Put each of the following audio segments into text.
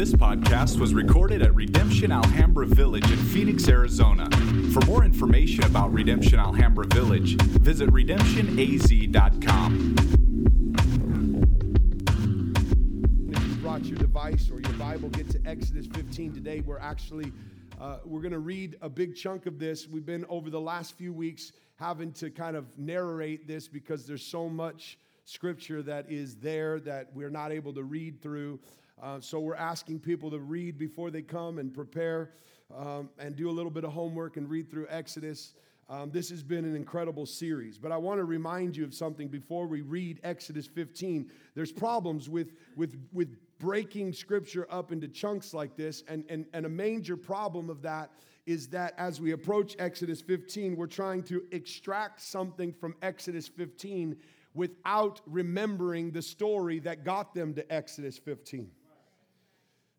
This podcast was recorded at Redemption Alhambra Village in Phoenix, Arizona. For more information about Redemption Alhambra Village, visit redemptionaz.com. If you brought your device or your Bible, get to Exodus 15 today. We're actually uh, we're going to read a big chunk of this. We've been over the last few weeks having to kind of narrate this because there's so much scripture that is there that we're not able to read through. Uh, so we're asking people to read before they come and prepare um, and do a little bit of homework and read through Exodus. Um, this has been an incredible series, but I want to remind you of something before we read Exodus 15. There's problems with, with, with breaking scripture up into chunks like this, and, and, and a major problem of that is that as we approach Exodus 15, we're trying to extract something from Exodus 15 without remembering the story that got them to Exodus 15.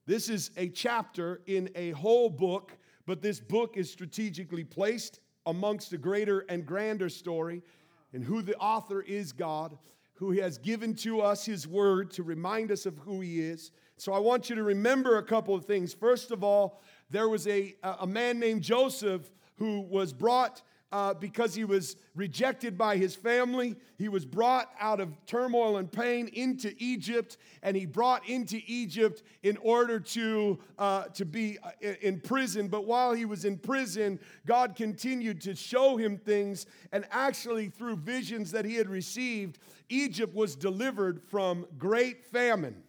This is a chapter in a whole book, but this book is strategically placed amongst a greater and grander story, and who the author is God, who has given to us his word to remind us of who he is. So I want you to remember a couple of things. First of all, there was a, a man named Joseph who was brought uh, because he was rejected by his family. He was brought out of turmoil and pain into Egypt, and he brought into Egypt in order to, uh, to be uh, in prison. But while he was in prison, God continued to show him things, and actually, through visions that he had received, Egypt was delivered from great famine.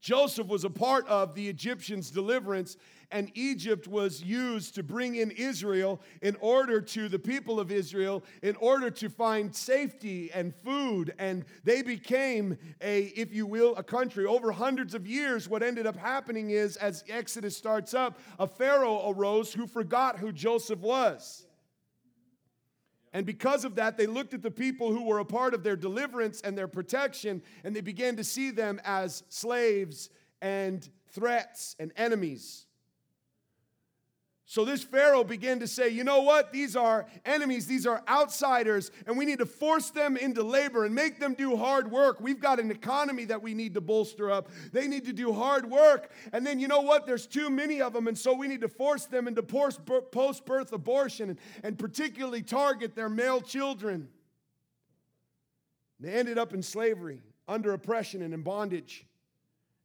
Joseph was a part of the Egyptians' deliverance, and Egypt was used to bring in Israel in order to the people of Israel, in order to find safety and food. And they became a, if you will, a country. Over hundreds of years, what ended up happening is, as Exodus starts up, a Pharaoh arose who forgot who Joseph was. And because of that, they looked at the people who were a part of their deliverance and their protection, and they began to see them as slaves and threats and enemies. So this Pharaoh began to say, you know what? These are enemies, these are outsiders, and we need to force them into labor and make them do hard work. We've got an economy that we need to bolster up. They need to do hard work. And then you know what? There's too many of them, and so we need to force them into post birth abortion and particularly target their male children. They ended up in slavery, under oppression, and in bondage.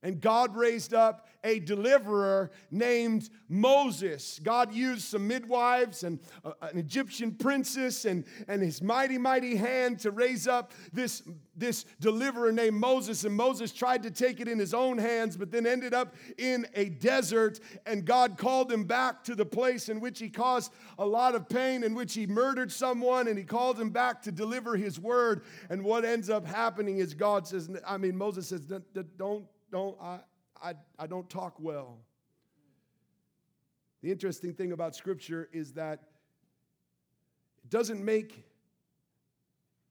And God raised up a deliverer named Moses. God used some midwives and uh, an Egyptian princess and, and his mighty, mighty hand to raise up this, this deliverer named Moses. And Moses tried to take it in his own hands, but then ended up in a desert. And God called him back to the place in which he caused a lot of pain, in which he murdered someone, and he called him back to deliver his word. And what ends up happening is God says, I mean, Moses says, don't don't, I, I, I don't talk well. The interesting thing about Scripture is that it doesn't make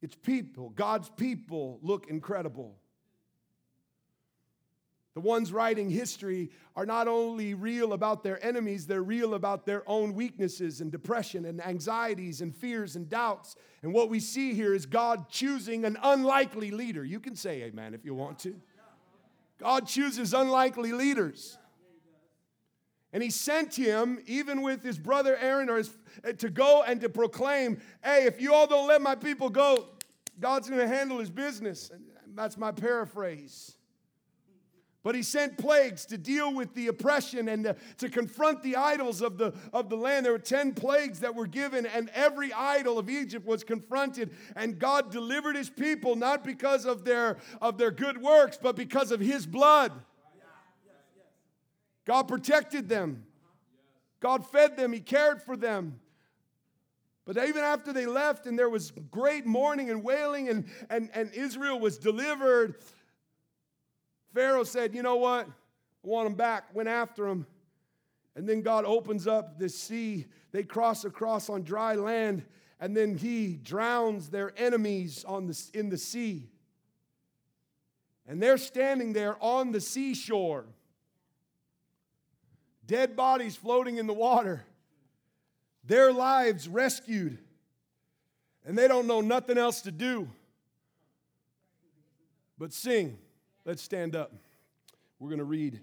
its people, God's people, look incredible. The ones writing history are not only real about their enemies, they're real about their own weaknesses and depression and anxieties and fears and doubts. And what we see here is God choosing an unlikely leader. You can say amen if you want to. God chooses unlikely leaders. And he sent him, even with his brother Aaron, or his, eh, to go and to proclaim, hey, if you all don't let my people go, God's going to handle his business. And that's my paraphrase. But he sent plagues to deal with the oppression and to, to, confront the idols of the, of the land. There were 10 plagues that were given, and every idol of Egypt was confronted. And God delivered his people not because of their, of their good works, but because of his blood. God protected them, God fed them, he cared for them. But even after they left, and there was great mourning and wailing, and, and, and Israel was delivered, Pharaoh said, You know what? I want them back. Went after them. And then God opens up the sea. They cross across on dry land, and then He drowns their enemies on the, in the sea. And they're standing there on the seashore, dead bodies floating in the water, their lives rescued, and they don't know nothing else to do but sing. Let's stand up. We're going to read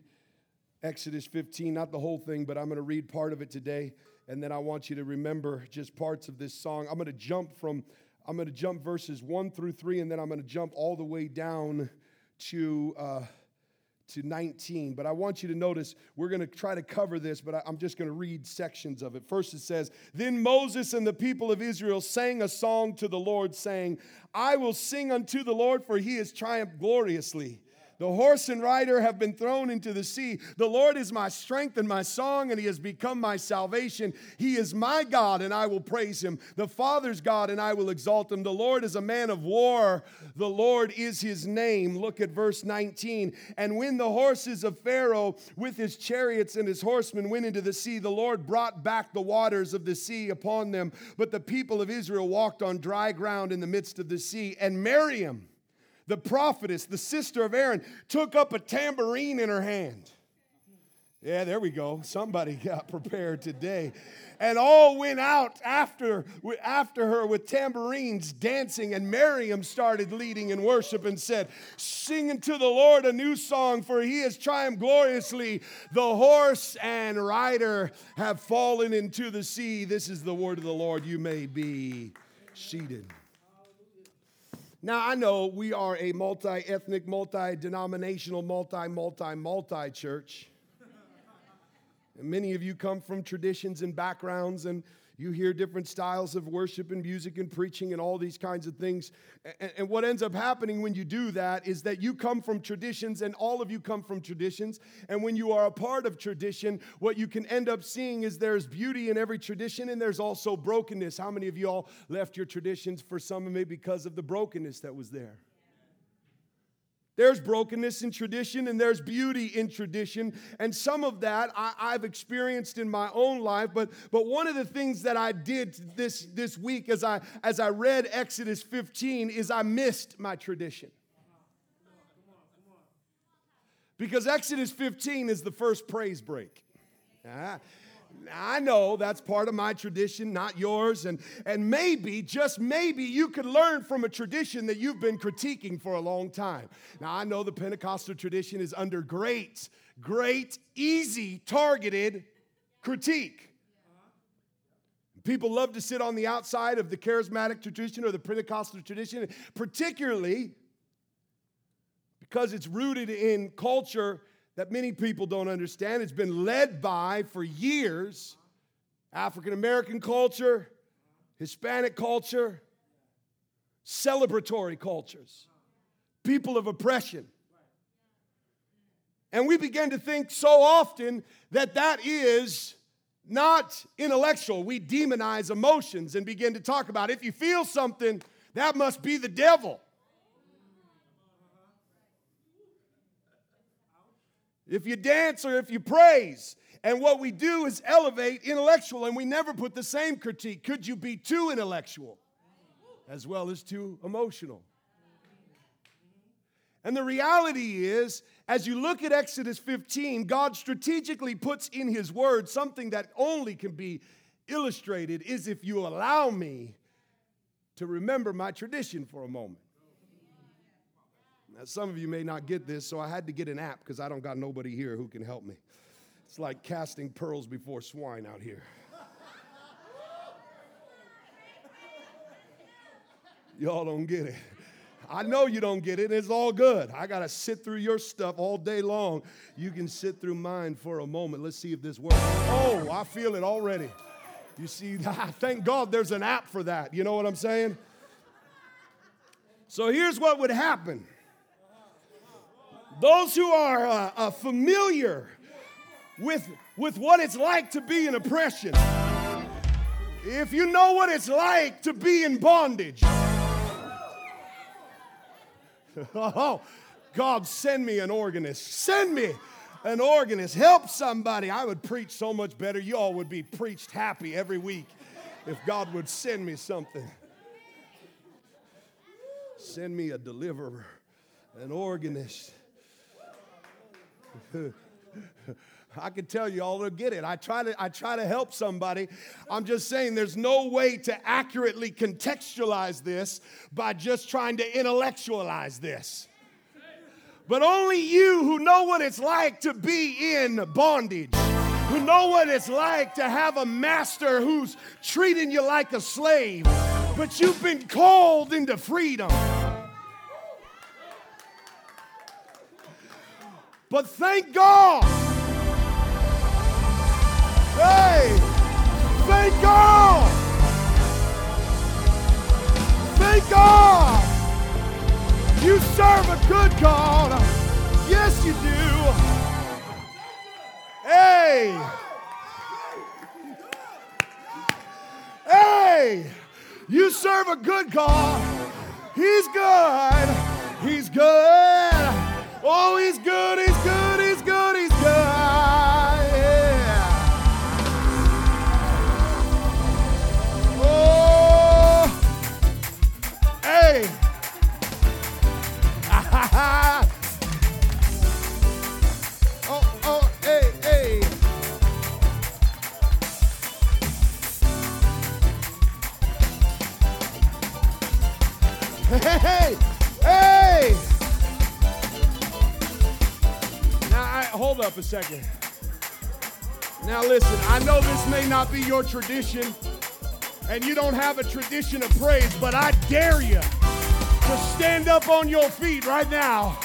Exodus 15, not the whole thing, but I'm going to read part of it today. And then I want you to remember just parts of this song. I'm going to jump from, I'm going to jump verses one through three, and then I'm going to jump all the way down to. Uh, to 19. But I want you to notice we're going to try to cover this, but I'm just going to read sections of it. First, it says, Then Moses and the people of Israel sang a song to the Lord, saying, I will sing unto the Lord, for he has triumphed gloriously. The horse and rider have been thrown into the sea. The Lord is my strength and my song, and he has become my salvation. He is my God, and I will praise him. The Father's God, and I will exalt him. The Lord is a man of war. The Lord is his name. Look at verse 19. And when the horses of Pharaoh with his chariots and his horsemen went into the sea, the Lord brought back the waters of the sea upon them. But the people of Israel walked on dry ground in the midst of the sea. And Miriam, the prophetess, the sister of Aaron, took up a tambourine in her hand. Yeah, there we go. Somebody got prepared today. And all went out after, after her with tambourines dancing. And Miriam started leading in worship and said, Sing unto the Lord a new song, for he has triumphed gloriously. The horse and rider have fallen into the sea. This is the word of the Lord. You may be seated. Now, I know we are a multi ethnic, multi denominational, multi, multi, multi church. And many of you come from traditions and backgrounds, and you hear different styles of worship and music and preaching and all these kinds of things. And, and, what ends up happening when you do that is that you come from traditions, and all of you come from traditions. And when you are a part of tradition, what you can end up seeing is there's beauty in every tradition, and there's also brokenness. How many of you all left your traditions for some of it because of the brokenness that was there? There's brokenness in tradition and there's beauty in tradition. And some of that I, have experienced in my own life. But, but one of the things that I did this, this week as I, as I read Exodus 15 is I missed my tradition. Because Exodus 15 is the first praise break. Ah, I know that's part of my tradition, not yours. And, and maybe, just maybe, you could learn from a tradition that you've been critiquing for a long time. Now, I know the Pentecostal tradition is under great, great, easy, targeted critique. People love to sit on the outside of the charismatic tradition or the Pentecostal tradition, particularly because it's rooted in culture that many people don't understand. It's been led by, for years, African American culture, Hispanic culture, celebratory cultures, people of oppression. And we begin to think so often that that is not intellectual. We demonize emotions and begin to talk about if you feel something, that must be the devil. If you dance or if you praise. And what we do is elevate intellectual, and we never put the same critique. Could you be too intellectual as well as too emotional? And the reality is, as you look at Exodus 15, God strategically puts in His Word something that only can be illustrated is if you allow me to remember my tradition for a moment. Now, some of you may not get this, so I had to get an app because I don't got nobody here who can help me. It's like casting pearls before swine out here. Y'all don't get it. I know you don't get it. It's all good. I got to sit through your stuff all day long. You can sit through mine for a moment. Let's see if this works. Oh, I feel it already. You see, thank God there's an app for that. You know what I'm saying? So here's what would happen those who are uh, uh, familiar with, with what it's like to be in oppression, if you know what it's like to be in bondage, oh, God, send me an organist. Send me an organist. Help somebody. I would preach so much better. You all would be preached happy every week if God would send me something. Send me a deliverer, an organist. I can tell you all to get it. I try to I try to help somebody. I'm just saying there's no way to accurately contextualize this by just trying to intellectualize this. But only you who know what it's like to be in bondage, who know what it's like to have a master who's treating you like a slave, but you've been called into freedom. But thank God. Hey, thank God. Thank God. You serve a good God. Yes, you do. Hey. Hey. You serve a good God. He's good. He's good. Oh, he's good. He's good. He's good. He's good. Yeah. Oh. Hey. oh, oh, hey, hey. Hey, hey, hey. Hold up a second. Now, listen, I know this may not be your tradition, and you don't have a tradition of praise, but I dare you to stand up on your feet right now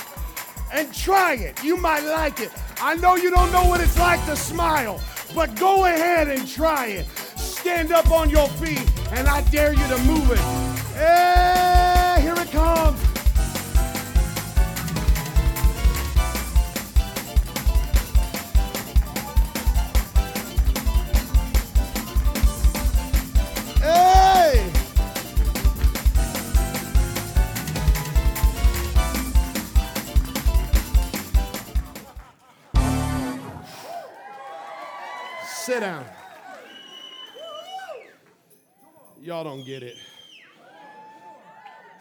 and try it. You might like it. I know you don't know what it's like to smile, but go ahead and try it. Stand up on your feet, and I dare you to move it. Hey,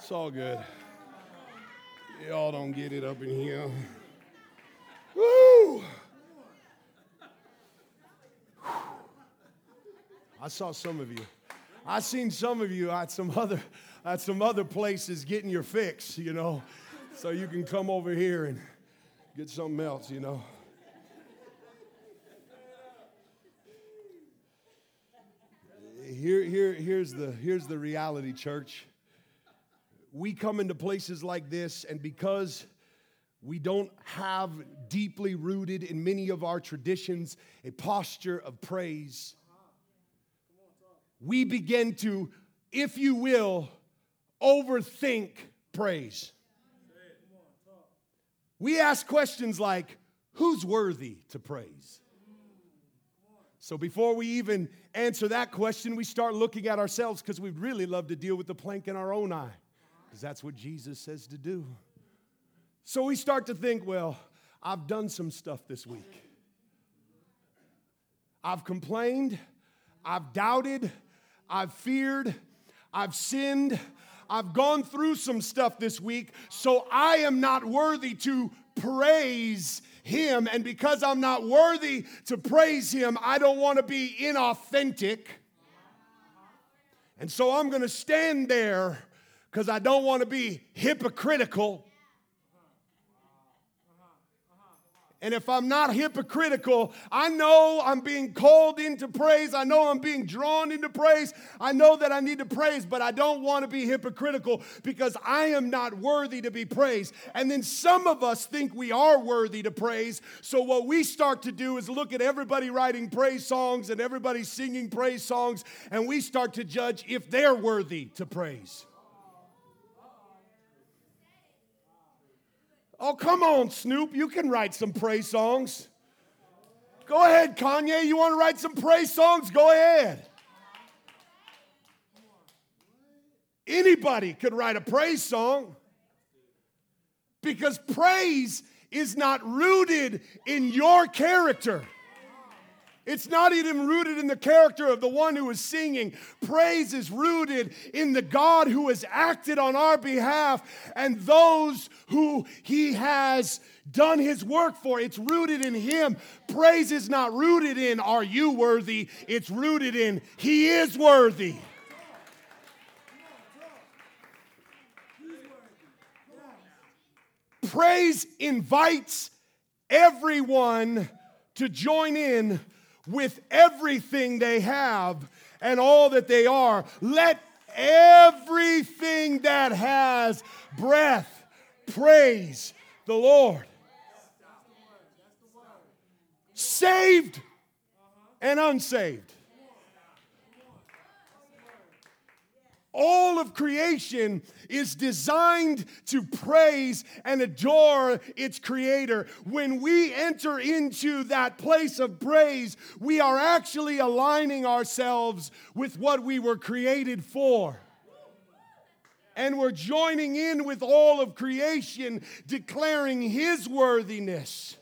It's all good. Y'all don't get it up in here. Woo! I saw some of you. I seen some of you at some other at some other places getting your fix, you know, so you can come over here and get something else, you know. Here, here, here's the here's the reality, church. We come into places like this, and because we don't have deeply rooted in many of our traditions a posture of praise we begin to, if you will, overthink praise. We ask questions like, who's worthy to praise? So before we even answer that question, we start looking at ourselves because we'd really love to deal with the plank in our own eye, because that's what Jesus says to do. So we start to think, well, I've done some stuff this week. I've complained, I've doubted, I've feared, I've sinned, I've gone through some stuff this week, so I am not worthy to praise Him. And because I'm not worthy to praise Him, I don't want to be inauthentic. And so I'm going to stand there because I don't want to be hypocritical. And if I'm not hypocritical, I know I'm being called into praise. I know I'm being drawn into praise. I know that I need to praise, but I don't want to be hypocritical because I am not worthy to be praised. And then some of us think we are worthy to praise. So what we start to do is look at everybody writing praise songs and everybody singing praise songs, and we start to judge if they're worthy to praise. Oh, come on, Snoop. You can write some praise songs. Go ahead, Kanye. You want to write some praise songs? Go ahead. Anybody could write a praise song because praise is not rooted in your character. It's not even rooted in the character of the one who is singing. Praise is rooted in the God who has acted on our behalf and those who he has done his work for. It's rooted in him. Praise is not rooted in, are you worthy? It's rooted in, he is worthy. Praise invites everyone to join in with everything they have and all that they are. Let everything that has breath praise the Lord. Saved and unsaved. All of creation is designed to praise and adore its creator. When we enter into that place of praise, we are actually aligning ourselves with what we were created for. And we're joining in with all of creation, declaring his worthiness.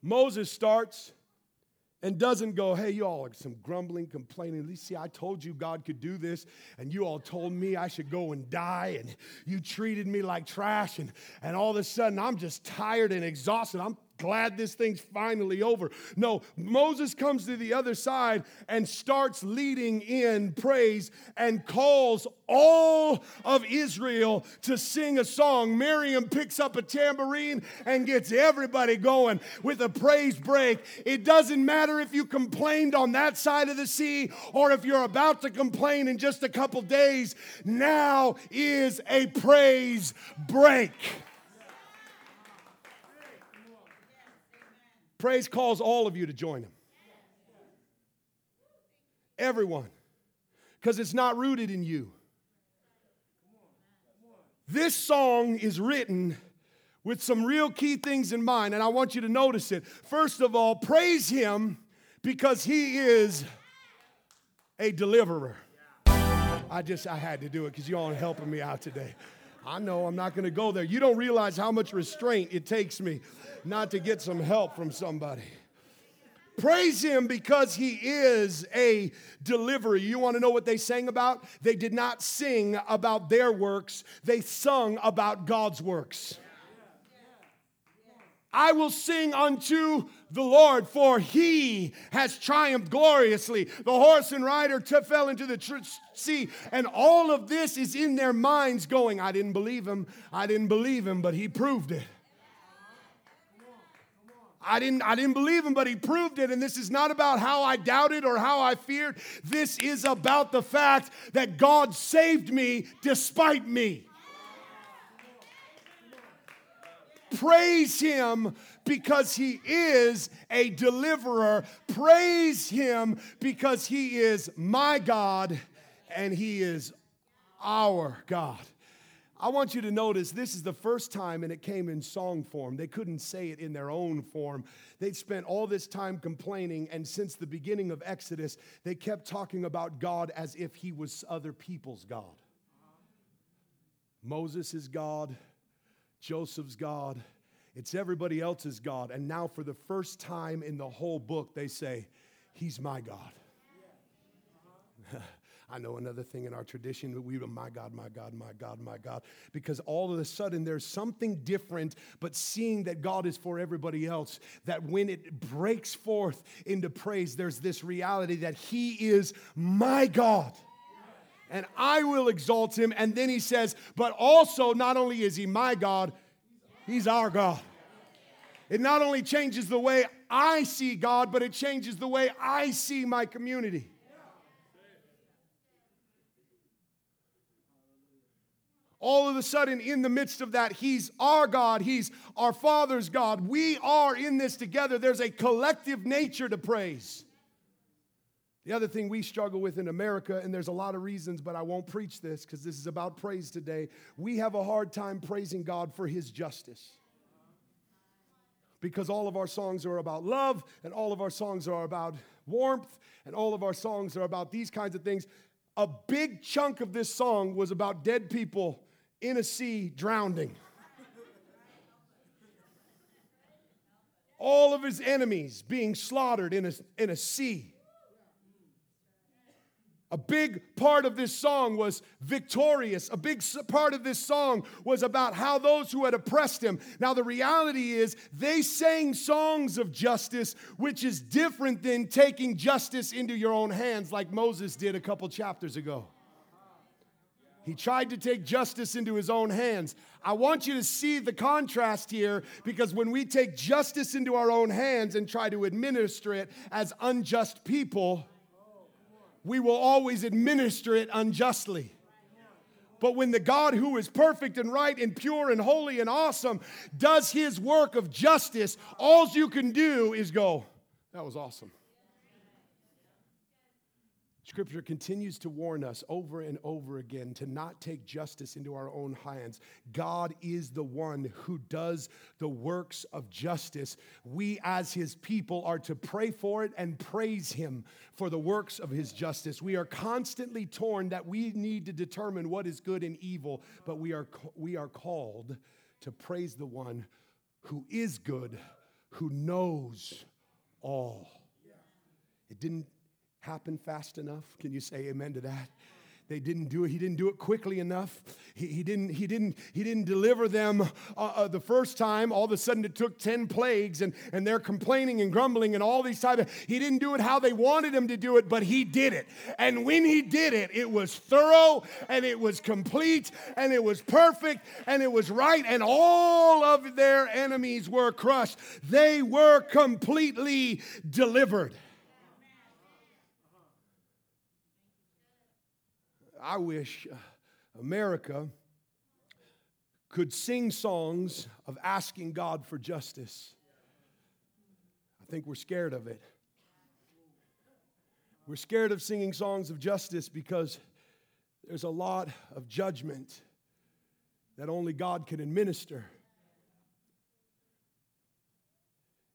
Moses starts and doesn't go, hey, you all are some grumbling, complaining. At least, see, I told you God could do this, and you all told me I should go and die, and you treated me like trash, and, and all of a sudden I'm just tired and exhausted. I'm glad this thing's finally over. No, Moses comes to the other side and starts leading in praise and calls all of Israel to sing a song. Miriam picks up a tambourine and gets everybody going with a praise break. It doesn't matter if you complained on that side of the sea or if you're about to complain in just a couple days. Now is a praise break. Praise calls all of you to join him. Everyone. Because it's not rooted in you. This song is written with some real key things in mind, and I want you to notice it. First of all, praise him because he is a deliverer. I just, I had to do it because you all are helping me out today. I know I'm not going to go there. You don't realize how much restraint it takes me not to get some help from somebody. Praise him because he is a deliverer. You want to know what they sang about? They did not sing about their works, they sung about God's works. I will sing unto the Lord, for he has triumphed gloriously. The horse and rider t- fell into the tr- sea, and all of this is in their minds going, I didn't believe him, I didn't believe him, but he proved it. I didn't, I didn't believe him, but he proved it. And this is not about how I doubted or how I feared. This is about the fact that God saved me despite me. Praise him because he is a deliverer. Praise him because he is my God and he is our God. I want you to notice this is the first time, and it came in song form. They couldn't say it in their own form. They'd spent all this time complaining, and since the beginning of Exodus, they kept talking about God as if he was other people's God. Moses is God, Joseph's God, it's everybody else's God. And now, for the first time in the whole book, they say, He's my God. I know another thing in our tradition that we, go, my God, my God, my God, my God, because all of a sudden there's something different, but seeing that God is for everybody else, that when it breaks forth into praise, there's this reality that He is my God. And I will exalt him. And then he says, but also, not only is he my God, he's our God. It not only changes the way I see God, but it changes the way I see my community. all of a sudden, in the midst of that, He's our God, He's our Father's God. We are in this together. There's a collective nature to praise. The other thing we struggle with in America, and there's a lot of reasons, but I won't preach this because this is about praise today. We have a hard time praising God for His justice. Because all of our songs are about love, and all of our songs are about warmth, and all of our songs are about these kinds of things. A big chunk of this song was about dead people in a sea drowning. All of his enemies being slaughtered in a, in a sea. A big part of this song was victorious. A big part of this song was about how those who had oppressed him. Now, the reality is, they sang songs of justice, which is different than taking justice into your own hands, like Moses did a couple chapters ago. He tried to take justice into his own hands. I want you to see the contrast here because when we take justice into our own hands and try to administer it as unjust people, we will always administer it unjustly. But when the God who is perfect and right and pure and holy and awesome does his work of justice, all you can do is go, That was awesome. Scripture continues to warn us over and over again to not take justice into our own hands. God is the one who does the works of justice. We, as his people, are to pray for it and praise him for the works of his justice. We are constantly torn that we need to determine what is good and evil, but we are, we are called to praise the one who is good, who knows all. It didn't happen fast enough? Can you say amen to that? They didn't do it. He didn't do it quickly enough. He, he didn't, he, didn't, he didn't deliver them uh, uh, the first time. All of a sudden, it took 10 plagues, and, and they're complaining and grumbling and all these type of. He didn't do it how they wanted him to do it, but he did it. And when he did it, it was thorough, and it was complete, and it was perfect, and it was right, and all of their enemies were crushed. They were completely delivered. I wish uh, America could sing songs of asking God for justice. I think we're scared of it. We're scared of singing songs of justice because there's a lot of judgment that only God can administer.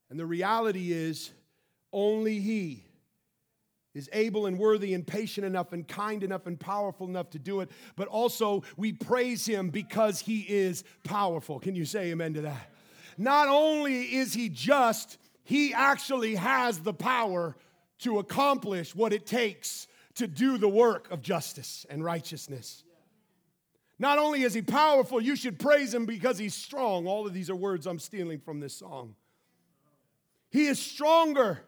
And the reality is, only He is able and worthy and patient enough and kind enough and powerful enough to do it, but also we praise him because he is powerful. Can you say amen to that? Not only is he just, he actually has the power to accomplish what it takes to do the work of justice and righteousness. Not only is he powerful, you should praise him because he's strong. All of these are words I'm stealing from this song. He is stronger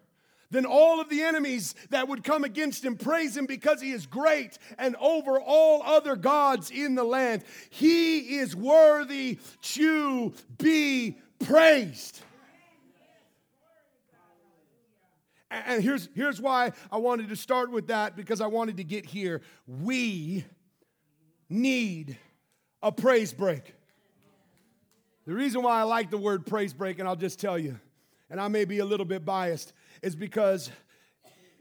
than all of the enemies that would come against him. Praise him because he is great and over all other gods in the land. He is worthy to be praised. And here's, here's why I wanted to start with that because I wanted to get here. We need a praise break. The reason why I like the word praise break, and I'll just tell you, and I may be a little bit biased, is because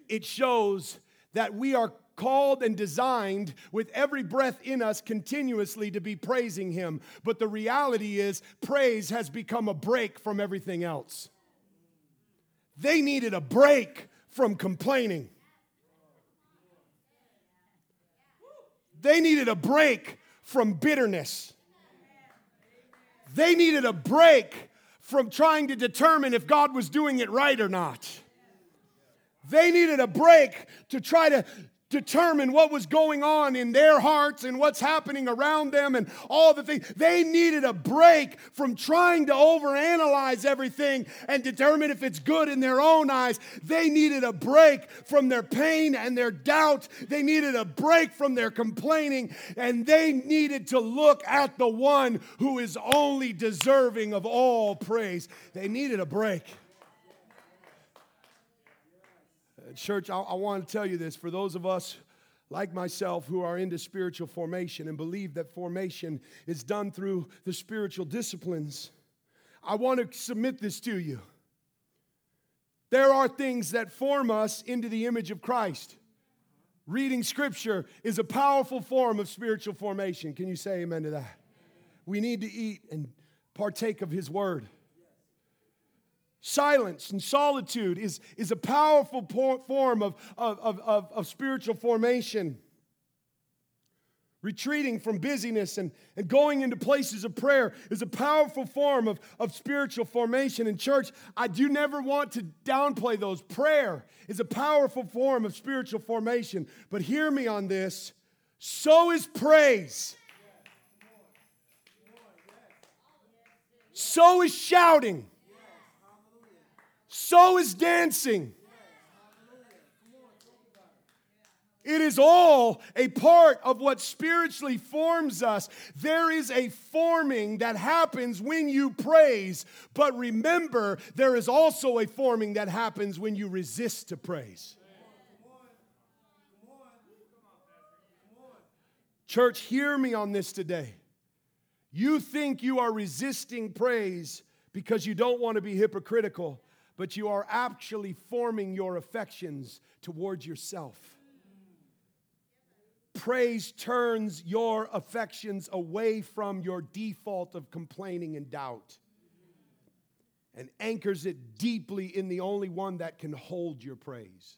it shows that we are called and designed with every breath in us continuously to be praising Him. But the reality is, praise has become a break from everything else. They needed a break from complaining, they needed a break from bitterness, they needed a break from trying to determine if God was doing it right or not. They needed a break to try to determine what was going on in their hearts and what's happening around them and all the things. They needed a break from trying to overanalyze everything and determine if it's good in their own eyes. They needed a break from their pain and their doubt. They needed a break from their complaining and they needed to look at the one who is only deserving of all praise. They needed a break. Church, I, I want to tell you this for those of us like myself who are into spiritual formation and believe that formation is done through the spiritual disciplines. I want to submit this to you. There are things that form us into the image of Christ. Reading scripture is a powerful form of spiritual formation. Can you say amen to that? We need to eat and partake of his word. Silence and solitude is, is a powerful form of, of, of, of, spiritual formation. Retreating from busyness and, and going into places of prayer is a powerful form of, of spiritual formation. In church, I do never want to downplay those. Prayer is a powerful form of spiritual formation. But hear me on this so is praise. So is shouting. So is dancing. It is all a part of what spiritually forms us. There is a forming that happens when you praise, but remember, there is also a forming that happens when you resist to praise. Church, hear me on this today. You think you are resisting praise because you don't want to be hypocritical, but you are actually forming your affections towards yourself. Praise turns your affections away from your default of complaining and doubt and anchors it deeply in the only one that can hold your praise.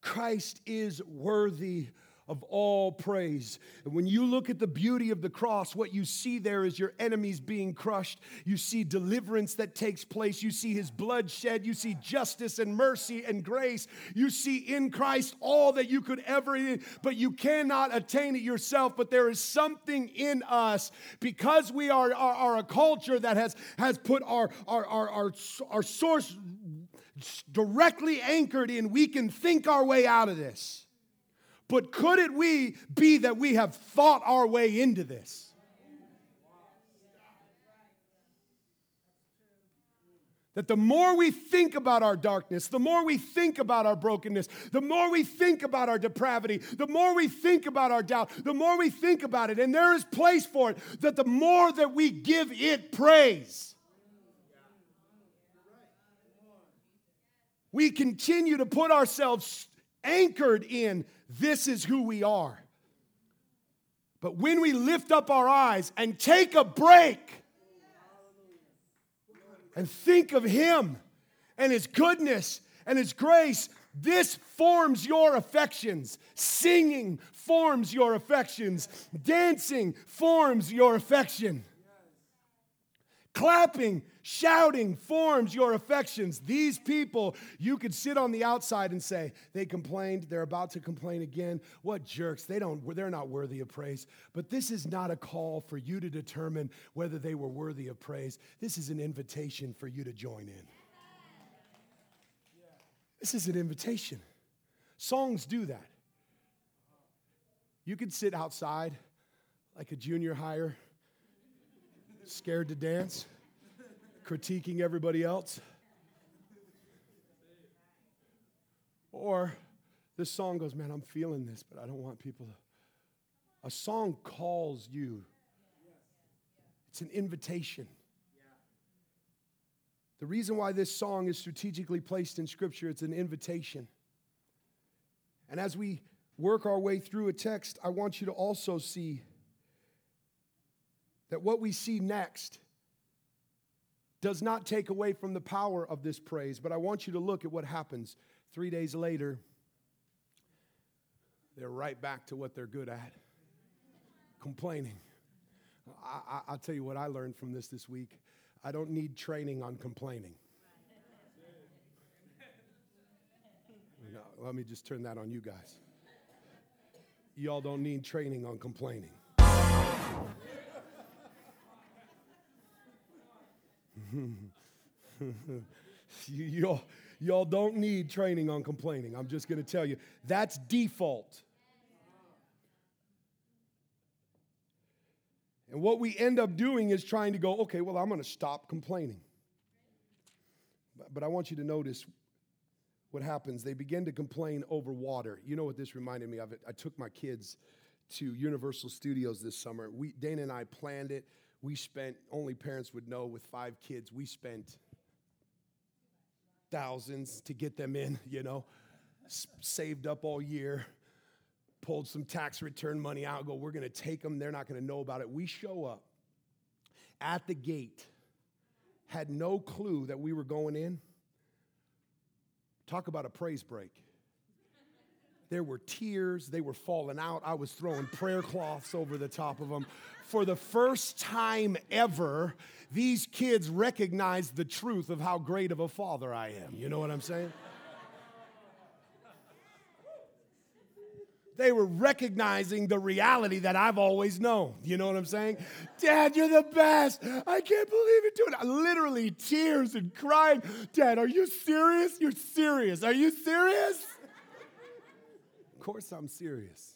Christ is worthy of all praise. And when you look at the beauty of the cross, what you see there is your enemies being crushed. You see deliverance that takes place. You see his blood shed. You see justice and mercy and grace. You see in Christ all that you could ever, but you cannot attain it yourself. But there is something in us because we are, are, are a culture that has, has put our, our, our, our, our source directly anchored in, we can think our way out of this. But could it we be that we have thought our way into this? That the more we think about our darkness, the more we think about our brokenness, the more we think about our depravity, the more we think about our doubt, the more we think about it, and there is place for it, that the more that we give it praise. We continue to put ourselves anchored in this is who we are. But when we lift up our eyes and take a break and think of Him and His goodness and His grace, this forms your affections. Singing forms your affections. Dancing forms your affection. Clapping Shouting forms your affections. These people, you could sit on the outside and say, they complained, they're about to complain again. What jerks. They don't they're not worthy of praise. But this is not a call for you to determine whether they were worthy of praise. This is an invitation for you to join in. This is an invitation. Songs do that. You could sit outside like a junior hire, scared to dance critiquing everybody else. Or this song goes, Man, I'm feeling this, but I don't want people to. A song calls you, it's an invitation. The reason why this song is strategically placed in Scripture, it's an invitation. And as we work our way through a text, I want you to also see that what we see next does not take away from the power of this praise. But I want you to look at what happens three days later. They're right back to what they're good at complaining. I, will tell you what I learned from this this week. I don't need training on complaining. No, let me just turn that on you guys. Y'all don't need training on complaining. y'all, y'all don't need training on complaining. I'm just going to tell you. That's default. And what we end up doing is trying to go, okay, well, I'm going to stop complaining. But, but I want you to notice what happens. They begin to complain over water. You know what this reminded me of? I took my kids to Universal Studios this summer. We, Dana and I planned it we spent, only parents would know with five kids, we spent thousands to get them in, you know, S- saved up all year, pulled some tax return money out, go, we're going to take them. They're not going to know about it. We show up at the gate, had no clue that we were going in. Talk about a praise break. There were tears. They were falling out. I was throwing prayer cloths over the top of them for the first time ever, these kids recognized the truth of how great of a father I am. You know what I'm saying? they were recognizing the reality that I've always known. You know what I'm saying? Dad, you're the best. I can't believe it, dude. Literally tears and crying. Dad, are you serious? You're serious. Are you serious? Course I'm serious.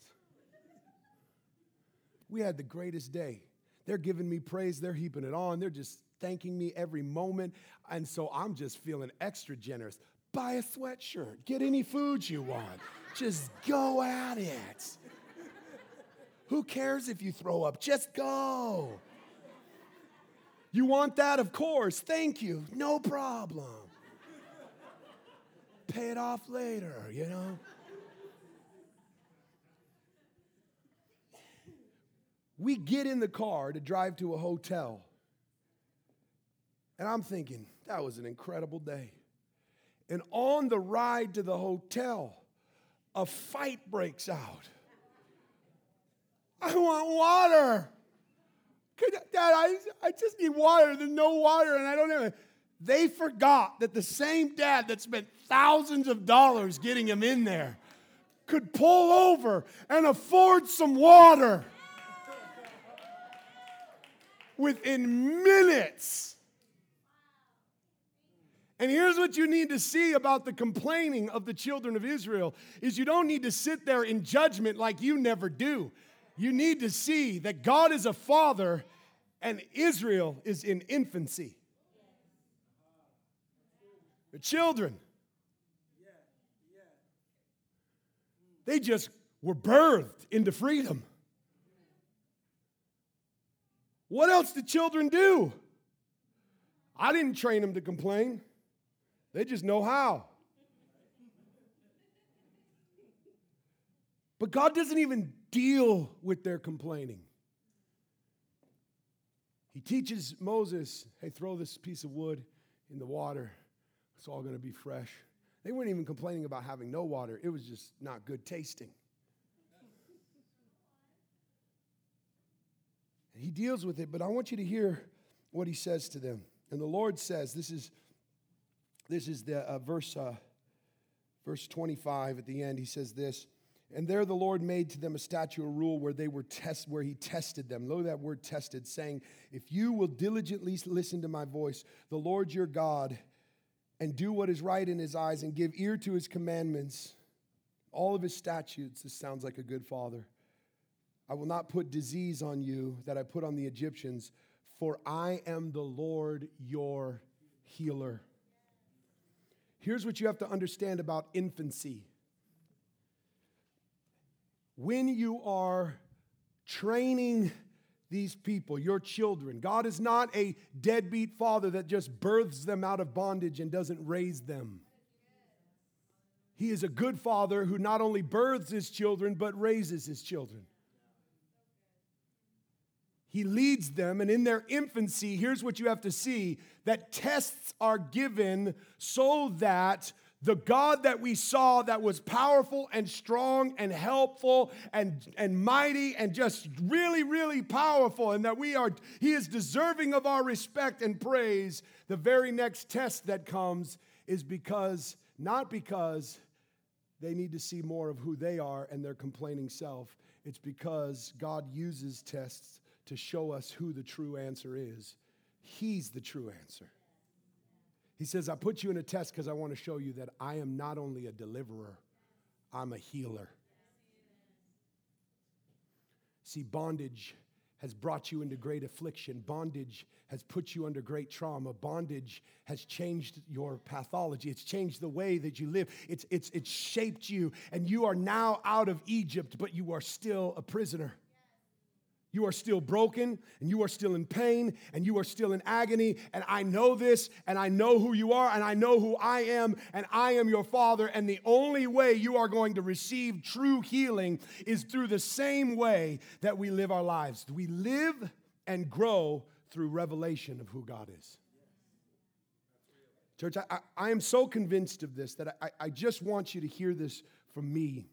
We had the greatest day. They're giving me praise, they're heaping it on, they're just thanking me every moment. And so I'm just feeling extra generous. Buy a sweatshirt, get any food you want, just go at it. Who cares if you throw up? Just go. You want that? Of course. Thank you. No problem. Pay it off later, you know? We get in the car to drive to a hotel. And I'm thinking, that was an incredible day. And on the ride to the hotel, a fight breaks out. I want water. Dad, I, I just need water. There's no water, and I don't have it. They forgot that the same dad that spent thousands of dollars getting him in there could pull over and afford some water within minutes. And here's what you need to see about the complaining of the children of Israel is you don't need to sit there in judgment like you never do. You need to see that God is a father and Israel is in infancy. The children they just were birthed into freedom. What else do children do? I didn't train them to complain, they just know how. But God doesn't even deal with their complaining. He teaches Moses, hey, throw this piece of wood in the water. It's all going to be fresh. They weren't even complaining about having no water, it was just not good tasting. He deals with it, but I want you to hear what he says to them. And the Lord says, this is, this is the uh, verse, uh, verse 25 at the end. He says this, and there the Lord made to them a statute, a rule where they were test, where he tested them. At that word tested, saying, If you will diligently listen to my voice, the Lord your God, and do what is right in his eyes, and give ear to his commandments, all of his statutes, this sounds like a good father I will not put disease on you that I put on the Egyptians, for I am the Lord your healer. Here's what you have to understand about infancy. When you are training these people, your children, God is not a deadbeat father that just births them out of bondage and doesn't raise them. He is a good father who not only births his children, but raises his children. He leads them, and in their infancy, here's what you have to see that tests are given so that the God that we saw that was powerful and strong and helpful and, and mighty and just really, really powerful, and that we are, He is deserving of our respect and praise. The very next test that comes is because, not because they need to see more of who they are and their complaining self, it's because God uses tests to show us who the true answer is. He's the true answer. He says, I put you in a test because I want to show you that I am not only a deliverer, I'm a healer. See, bondage has brought you into great affliction. Bondage has put you under great trauma. Bondage has changed your pathology. It's changed the way that you live. It's, it's, it's shaped you, and you are now out of Egypt, but you are still a prisoner. You are still broken and you are still in pain and you are still in agony. And I know this and I know who you are and I know who I am and I am your father. And the only way you are going to receive true healing is through the same way that we live our lives. We live and grow through revelation of who God is. Church, I, I, am so convinced of this that I, I just want you to hear this from me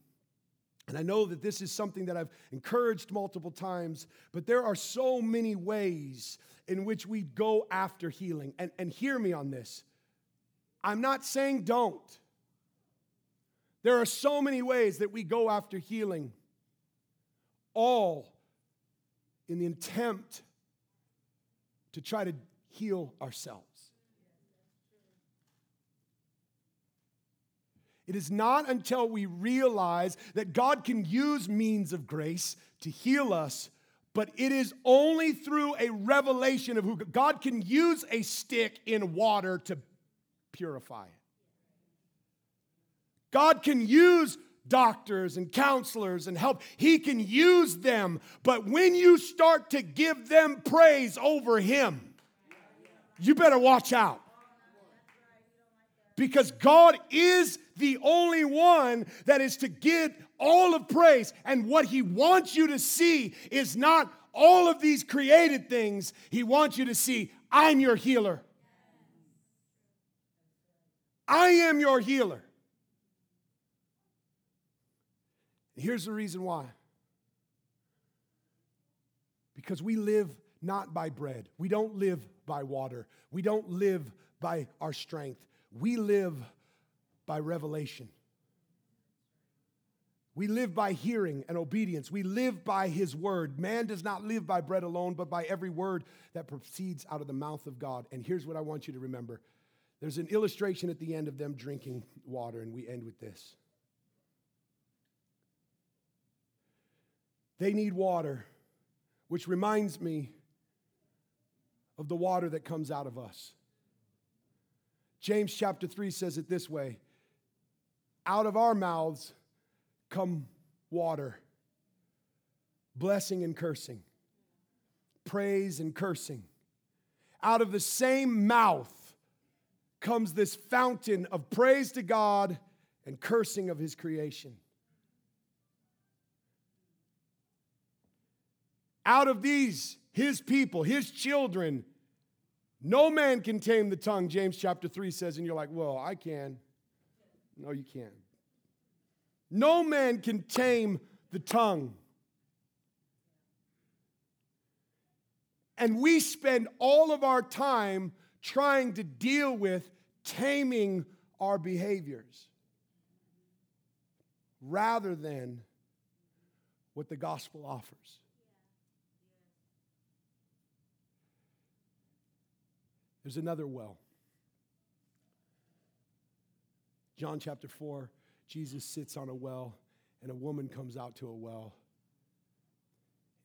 and I know that this is something that I've encouraged multiple times, but there are so many ways in which we go after healing. And, and hear me on this. I'm not saying don't. There are so many ways that we go after healing, all in the attempt to try to heal ourselves. It is not until we realize that God can use means of grace to heal us, but it is only through a revelation of who God can use a stick in water to purify it. God can use doctors and counselors and help. He can use them, but when you start to give them praise over Him, you better watch out. Because God is the only one that is to get all of praise. And what He wants you to see is not all of these created things, He wants you to see, I'm your healer. I am your healer. Here's the reason why. Because we live not by bread. We don't live by water. We don't live by our strength. We live by revelation. We live by hearing and obedience. We live by his word. Man does not live by bread alone, but by every word that proceeds out of the mouth of God. And here's what I want you to remember there's an illustration at the end of them drinking water, and we end with this. They need water, which reminds me of the water that comes out of us. James chapter 3 says it this way Out of our mouths come water, blessing and cursing, praise and cursing. Out of the same mouth comes this fountain of praise to God and cursing of his creation. Out of these, his people, his children, no man can tame the tongue, James chapter 3 says, and you're like, well, I can. No, you can't. No man can tame the tongue. And we spend all of our time trying to deal with taming our behaviors rather than what the gospel offers. There's another well. John chapter 4, Jesus sits on a well, and a woman comes out to a well.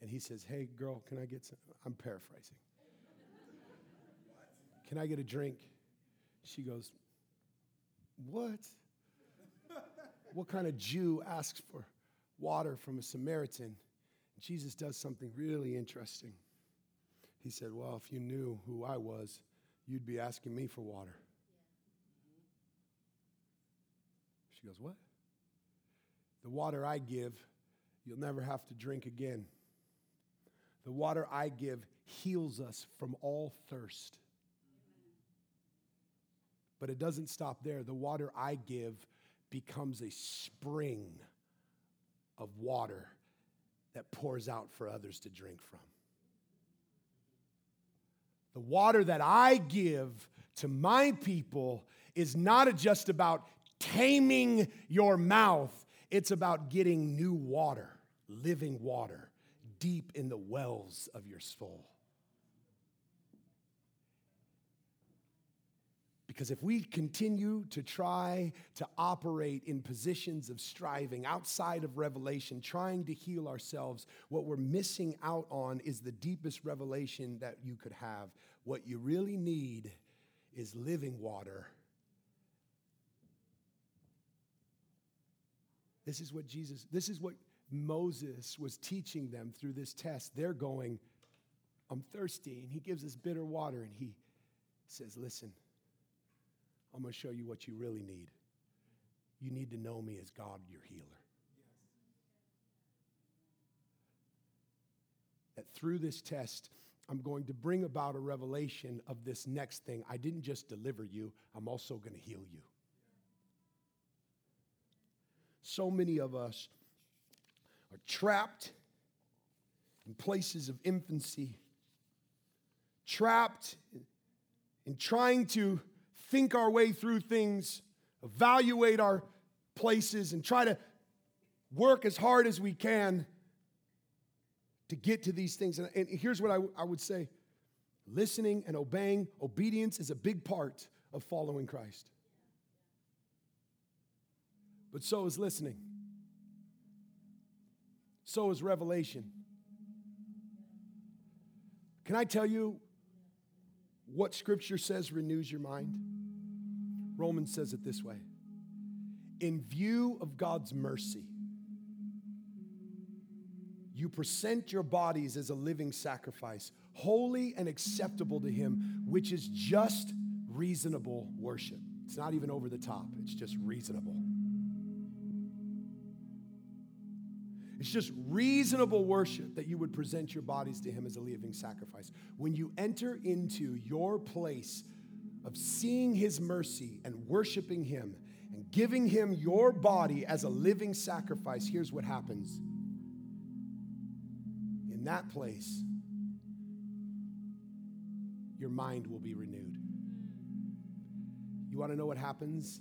And he says, Hey, girl, can I get some? I'm paraphrasing. Can I get a drink? She goes, What? what kind of Jew asks for water from a Samaritan? Jesus does something really interesting. He said, Well, if you knew who I was, you'd be asking me for water. She goes, What? The water I give, you'll never have to drink again. The water I give heals us from all thirst. But it doesn't stop there. The water I give becomes a spring of water that pours out for others to drink from. The water that I give to my people is not just about taming your mouth, it's about getting new water, living water, deep in the wells of your soul. Because if we continue to try to operate in positions of striving outside of revelation, trying to heal ourselves, what we're missing out on is the deepest revelation that you could have. What you really need is living water. This is what Jesus, this is what Moses was teaching them through this test. They're going, I'm thirsty. And he gives us bitter water and he says, Listen, I'm going to show you what you really need. You need to know me as God, your healer. That through this test, I'm going to bring about a revelation of this next thing. I didn't just deliver you, I'm also going to heal you. So many of us are trapped in places of infancy, trapped in trying to think our way through things, evaluate our places, and try to work as hard as we can to get to these things. And, and here's what I, I would say listening and obeying, obedience is a big part of following Christ. But so is listening, so is revelation. Can I tell you what Scripture says renews your mind? Romans says it this way In view of God's mercy, you present your bodies as a living sacrifice, holy and acceptable to Him, which is just reasonable worship. It's not even over the top, it's just reasonable. It's just reasonable worship that you would present your bodies to Him as a living sacrifice. When you enter into your place of seeing His mercy and worshiping Him and giving Him your body as a living sacrifice, here's what happens. In that place, your mind will be renewed. You want to know what happens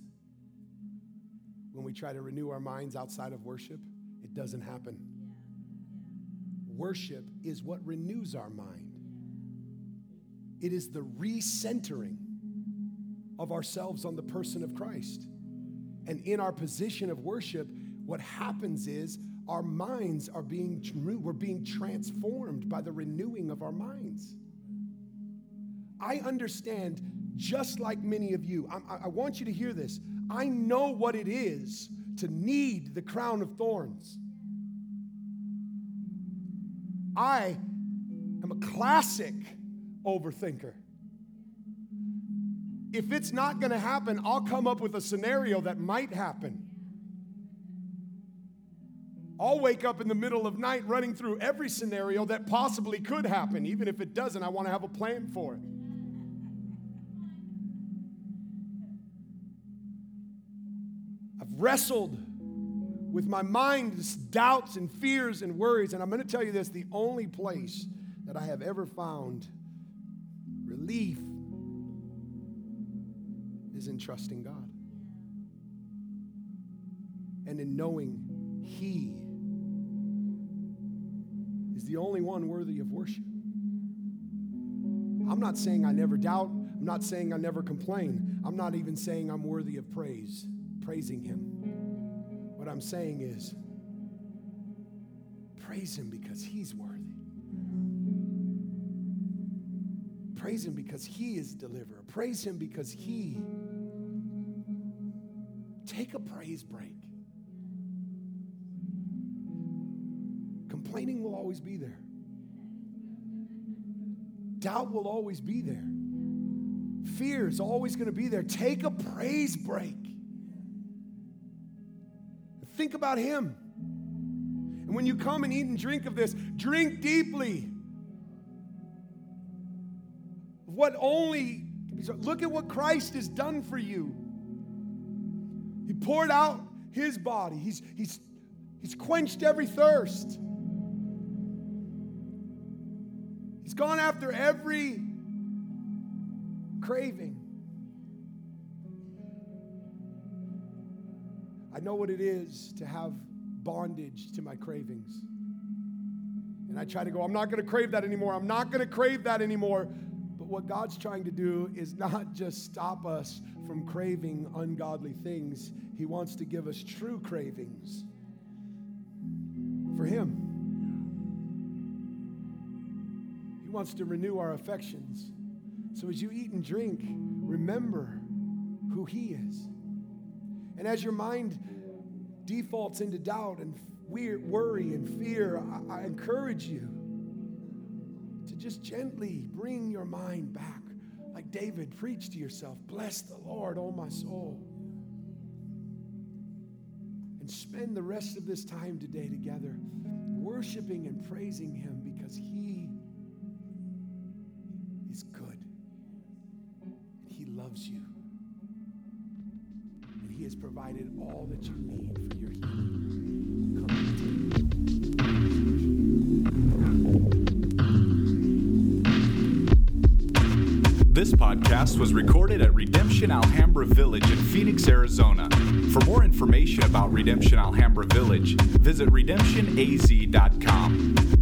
when we try to renew our minds outside of worship? It doesn't happen. Worship is what renews our mind, it is the recentering of ourselves on the person of Christ. And in our position of worship, what happens is our minds are being we're being transformed by the renewing of our minds. I understand, just like many of you, I, I want you to hear this. I know what it is to need the crown of thorns. I am a classic overthinker. If it's not going to happen, I'll come up with a scenario that might happen. I'll wake up in the middle of night running through every scenario that possibly could happen. Even if it doesn't, I want to have a plan for it. Wrestled with my mind's doubts and fears and worries, and I'm going to tell you this the only place that I have ever found relief is in trusting God and in knowing He is the only one worthy of worship. I'm not saying I never doubt. I'm not saying I never complain. I'm not even saying I'm worthy of praise, praising Him. What I'm saying is, praise Him because He's worthy. Praise Him because He is deliverer. Praise Him because He. Take a praise break. Complaining will always be there. Doubt will always be there. Fear is always going to be there. Take a praise break. Think about Him. And when you come and eat and drink of this, drink deeply. What only, look at what Christ has done for you. He poured out His body, He's, he's, he's quenched every thirst. He's gone after every craving. I know what it is to have bondage to my cravings. And I try to go, I'm not going to crave that anymore. I'm not going to crave that anymore. But what God's trying to do is not just stop us from craving ungodly things, He wants to give us true cravings for Him. He wants to renew our affections. So as you eat and drink, remember who He is. And as your mind defaults into doubt and worry and fear, I, I encourage you to just gently bring your mind back. Like David, preach to yourself, Bless the Lord, oh my soul. And spend the rest of this time today together worshiping and praising Him because He is good. He loves you has provided all that you need for your healing. This podcast was recorded at Redemption Alhambra Village in Phoenix, Arizona. For more information about Redemption Alhambra Village, visit redemptionaz.com.